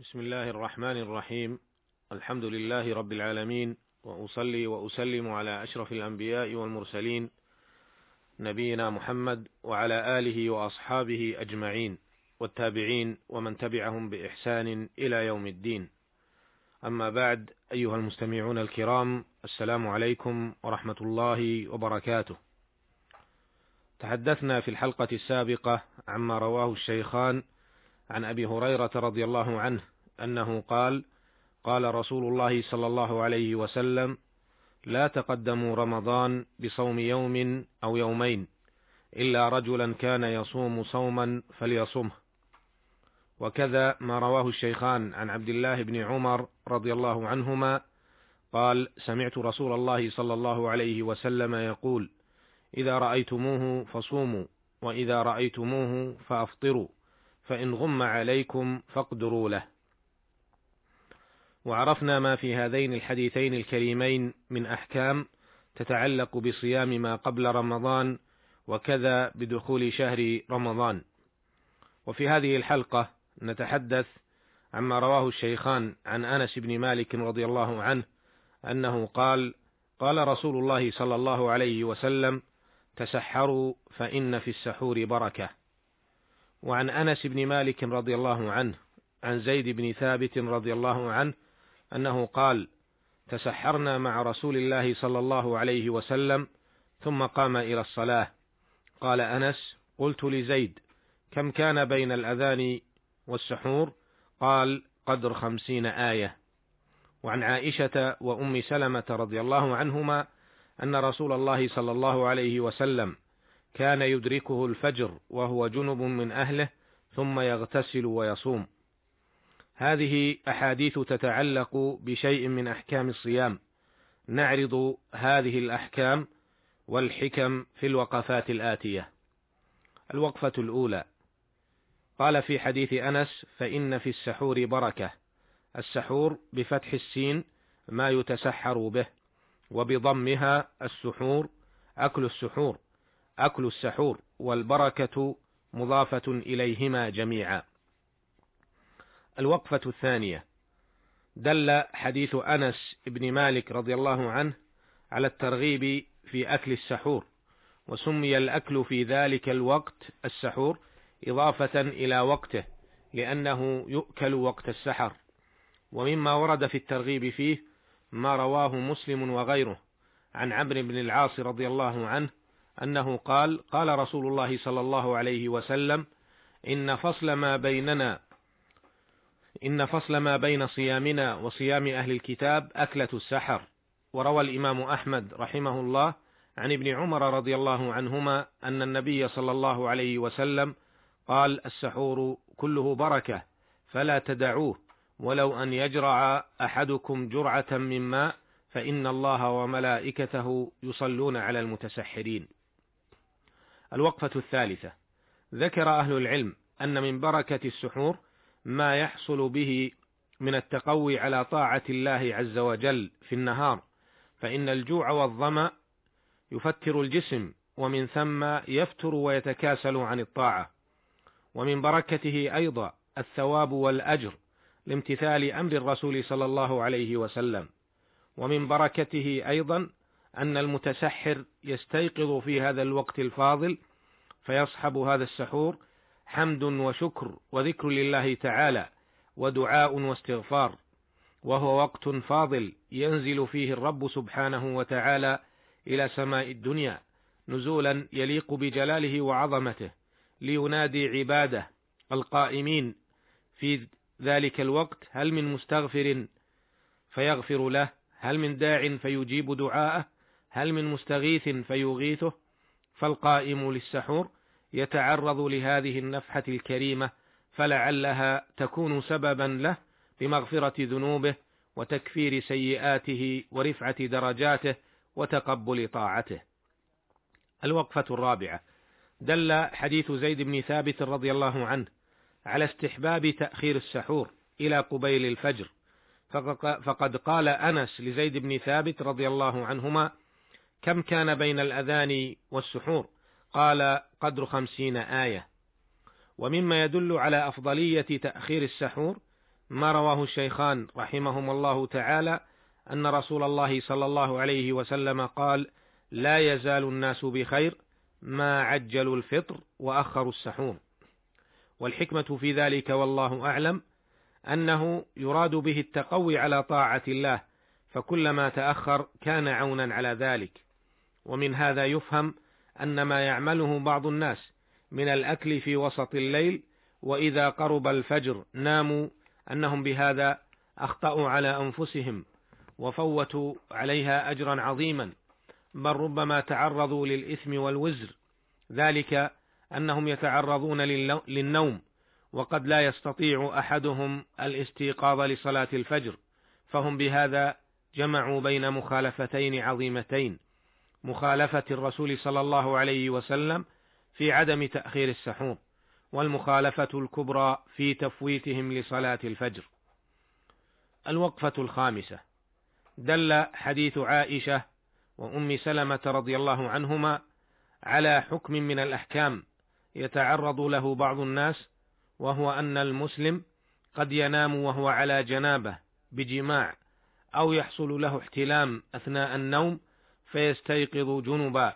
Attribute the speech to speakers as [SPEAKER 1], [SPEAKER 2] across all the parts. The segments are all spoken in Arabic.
[SPEAKER 1] بسم الله الرحمن الرحيم. الحمد لله رب العالمين وأصلي وأسلم على أشرف الأنبياء والمرسلين نبينا محمد وعلى آله وأصحابه أجمعين والتابعين ومن تبعهم بإحسان إلى يوم الدين. أما بعد أيها المستمعون الكرام السلام عليكم ورحمة الله وبركاته. تحدثنا في الحلقة السابقة عما رواه الشيخان عن أبي هريرة رضي الله عنه أنه قال قال رسول الله صلى الله عليه وسلم لا تقدموا رمضان بصوم يوم أو يومين إلا رجلا كان يصوم صوما فليصمه. وكذا ما رواه الشيخان عن عبد الله بن عمر رضي الله عنهما قال سمعت رسول الله صلى الله عليه وسلم يقول إذا رأيتموه فصوموا وإذا رأيتموه فأفطروا. فإن غم عليكم فاقدروا له. وعرفنا ما في هذين الحديثين الكريمين من أحكام تتعلق بصيام ما قبل رمضان وكذا بدخول شهر رمضان. وفي هذه الحلقة نتحدث عما رواه الشيخان عن أنس بن مالك رضي الله عنه أنه قال: قال رسول الله صلى الله عليه وسلم: تسحروا فإن في السحور بركة. وعن أنس بن مالك رضي الله عنه عن زيد بن ثابت رضي الله عنه أنه قال تسحرنا مع رسول الله صلى الله عليه وسلم ثم قام إلى الصلاة. قال أنس قلت لزيد كم كان بين الأذان والسحور؟ قال قدر خمسين آية. وعن عائشة وأم سلمة رضي الله عنهما أن رسول الله صلى الله عليه وسلم كان يدركه الفجر وهو جنب من أهله ثم يغتسل ويصوم. هذه أحاديث تتعلق بشيء من أحكام الصيام. نعرض هذه الأحكام والحكم في الوقفات الآتية. الوقفة الأولى. قال في حديث أنس فإن في السحور بركة. السحور بفتح السين ما يتسحر به وبضمها السحور أكل السحور. أكل السحور والبركة مضافة إليهما جميعا. الوقفة الثانية دل حديث أنس بن مالك رضي الله عنه على الترغيب في أكل السحور، وسمي الأكل في ذلك الوقت السحور إضافة إلى وقته، لأنه يؤكل وقت السحر، ومما ورد في الترغيب فيه ما رواه مسلم وغيره عن عمرو بن العاص رضي الله عنه أنه قال قال رسول الله صلى الله عليه وسلم إن فصل ما بيننا إن فصل ما بين صيامنا وصيام أهل الكتاب أكلة السحر. وروى الإمام أحمد رحمه الله عن ابن عمر رضي الله عنهما أن النبي صلى الله عليه وسلم قال السحور كله بركة فلا تدعوه ولو أن يجرع أحدكم جرعة من ماء فإن الله وملائكته يصلون على المتسحرين. الوقفة الثالثة. ذكر أهل العلم أن من بركة السحور ما يحصل به من التقوي على طاعة الله عز وجل في النهار فإن الجوع والظمأ يفتر الجسم ومن ثم يفتر ويتكاسل عن الطاعة. ومن بركته أيضا الثواب والأجر لامتثال أمر الرسول صلى الله عليه وسلم. ومن بركته أيضا أن المتسحر يستيقظ في هذا الوقت الفاضل فيصحب هذا السحور حمد وشكر وذكر لله تعالى ودعاء واستغفار وهو وقت فاضل ينزل فيه الرب سبحانه وتعالى إلى سماء الدنيا نزولا يليق بجلاله وعظمته لينادي عباده القائمين في ذلك الوقت هل من مستغفر فيغفر له هل من داع فيجيب دعاءه هل من مستغيث فيغيثه؟ فالقائم للسحور يتعرض لهذه النفحة الكريمة فلعلها تكون سببا له بمغفرة ذنوبه وتكفير سيئاته ورفعة درجاته وتقبل طاعته. الوقفة الرابعة. دل حديث زيد بن ثابت رضي الله عنه على استحباب تأخير السحور إلى قبيل الفجر. فقد قال أنس لزيد بن ثابت رضي الله عنهما كم كان بين الأذان والسحور قال قدر خمسين آية ومما يدل على أفضلية تأخير السحور ما رواه الشيخان رحمهما الله تعالى أن رسول الله صلى الله عليه وسلم قال: لا يزال الناس بخير ما عجلوا الفطر وأخروا السحور. والحكمة في ذلك والله أعلم أنه يراد به التقوي على طاعة الله، فكلما تأخر كان عونا على ذلك. ومن هذا يفهم أن ما يعمله بعض الناس من الأكل في وسط الليل وإذا قرب الفجر ناموا أنهم بهذا أخطأوا على أنفسهم وفوتوا عليها أجرا عظيما بل ربما تعرضوا للإثم والوزر ذلك أنهم يتعرضون للنوم وقد لا يستطيع أحدهم الاستيقاظ لصلاة الفجر فهم بهذا جمعوا بين مخالفتين عظيمتين. مخالفة الرسول صلى الله عليه وسلم في عدم تأخير السحور والمخالفة الكبرى في تفويتهم لصلاة الفجر. الوقفة الخامسة دل حديث عائشة وأم سلمة رضي الله عنهما على حكم من الأحكام يتعرض له بعض الناس وهو أن المسلم قد ينام وهو على جنابة بجماع أو يحصل له احتلام أثناء النوم فيستيقظ جنبا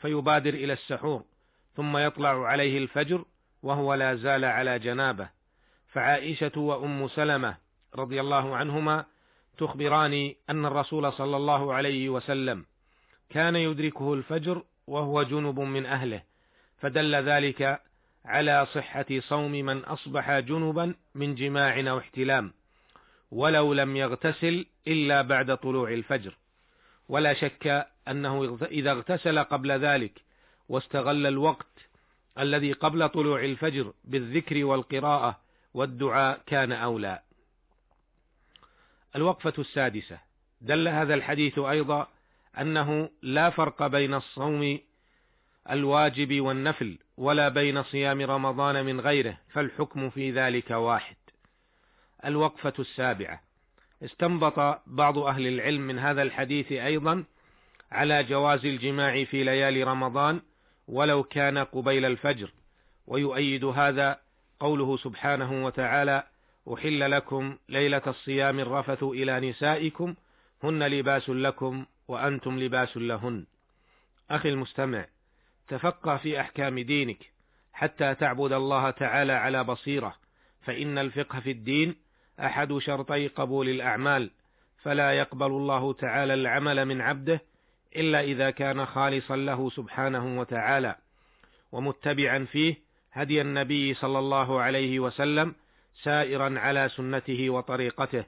[SPEAKER 1] فيبادر إلى السحور ثم يطلع عليه الفجر وهو لا زال على جنابه. فعائشة وأم سلمة رضي الله عنهما تخبران أن الرسول صلى الله عليه وسلم كان يدركه الفجر وهو جنب من أهله فدل ذلك على صحة صوم من أصبح جنبا من جماع أو احتلام ولو لم يغتسل إلا بعد طلوع الفجر. ولا شك أنه إذا اغتسل قبل ذلك واستغل الوقت الذي قبل طلوع الفجر بالذكر والقراءة والدعاء كان أولى. الوقفة السادسة دل هذا الحديث أيضا أنه لا فرق بين الصوم الواجب والنفل ولا بين صيام رمضان من غيره فالحكم في ذلك واحد. الوقفة السابعة استنبط بعض أهل العلم من هذا الحديث أيضا على جواز الجماع في ليالي رمضان ولو كان قبيل الفجر ويؤيد هذا قوله سبحانه وتعالى أحل لكم ليلة الصيام الرفث إلى نسائكم هن لباس لكم وأنتم لباس لهن. أخي المستمع تفقه في أحكام دينك حتى تعبد الله تعالى على بصيرة فإن الفقه في الدين أحد شرطي قبول الأعمال فلا يقبل الله تعالى العمل من عبده إلا إذا كان خالصا له سبحانه وتعالى. ومتبعا فيه هدي النبي صلى الله عليه وسلم سائرا على سنته وطريقته.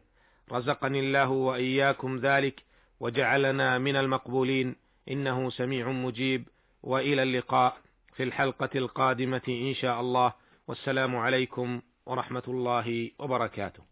[SPEAKER 1] رزقني الله وإياكم ذلك وجعلنا من المقبولين. إنه سميع مجيب. وإلى اللقاء في الحلقة القادمة إن شاء الله. والسلام عليكم ورحمة الله وبركاته.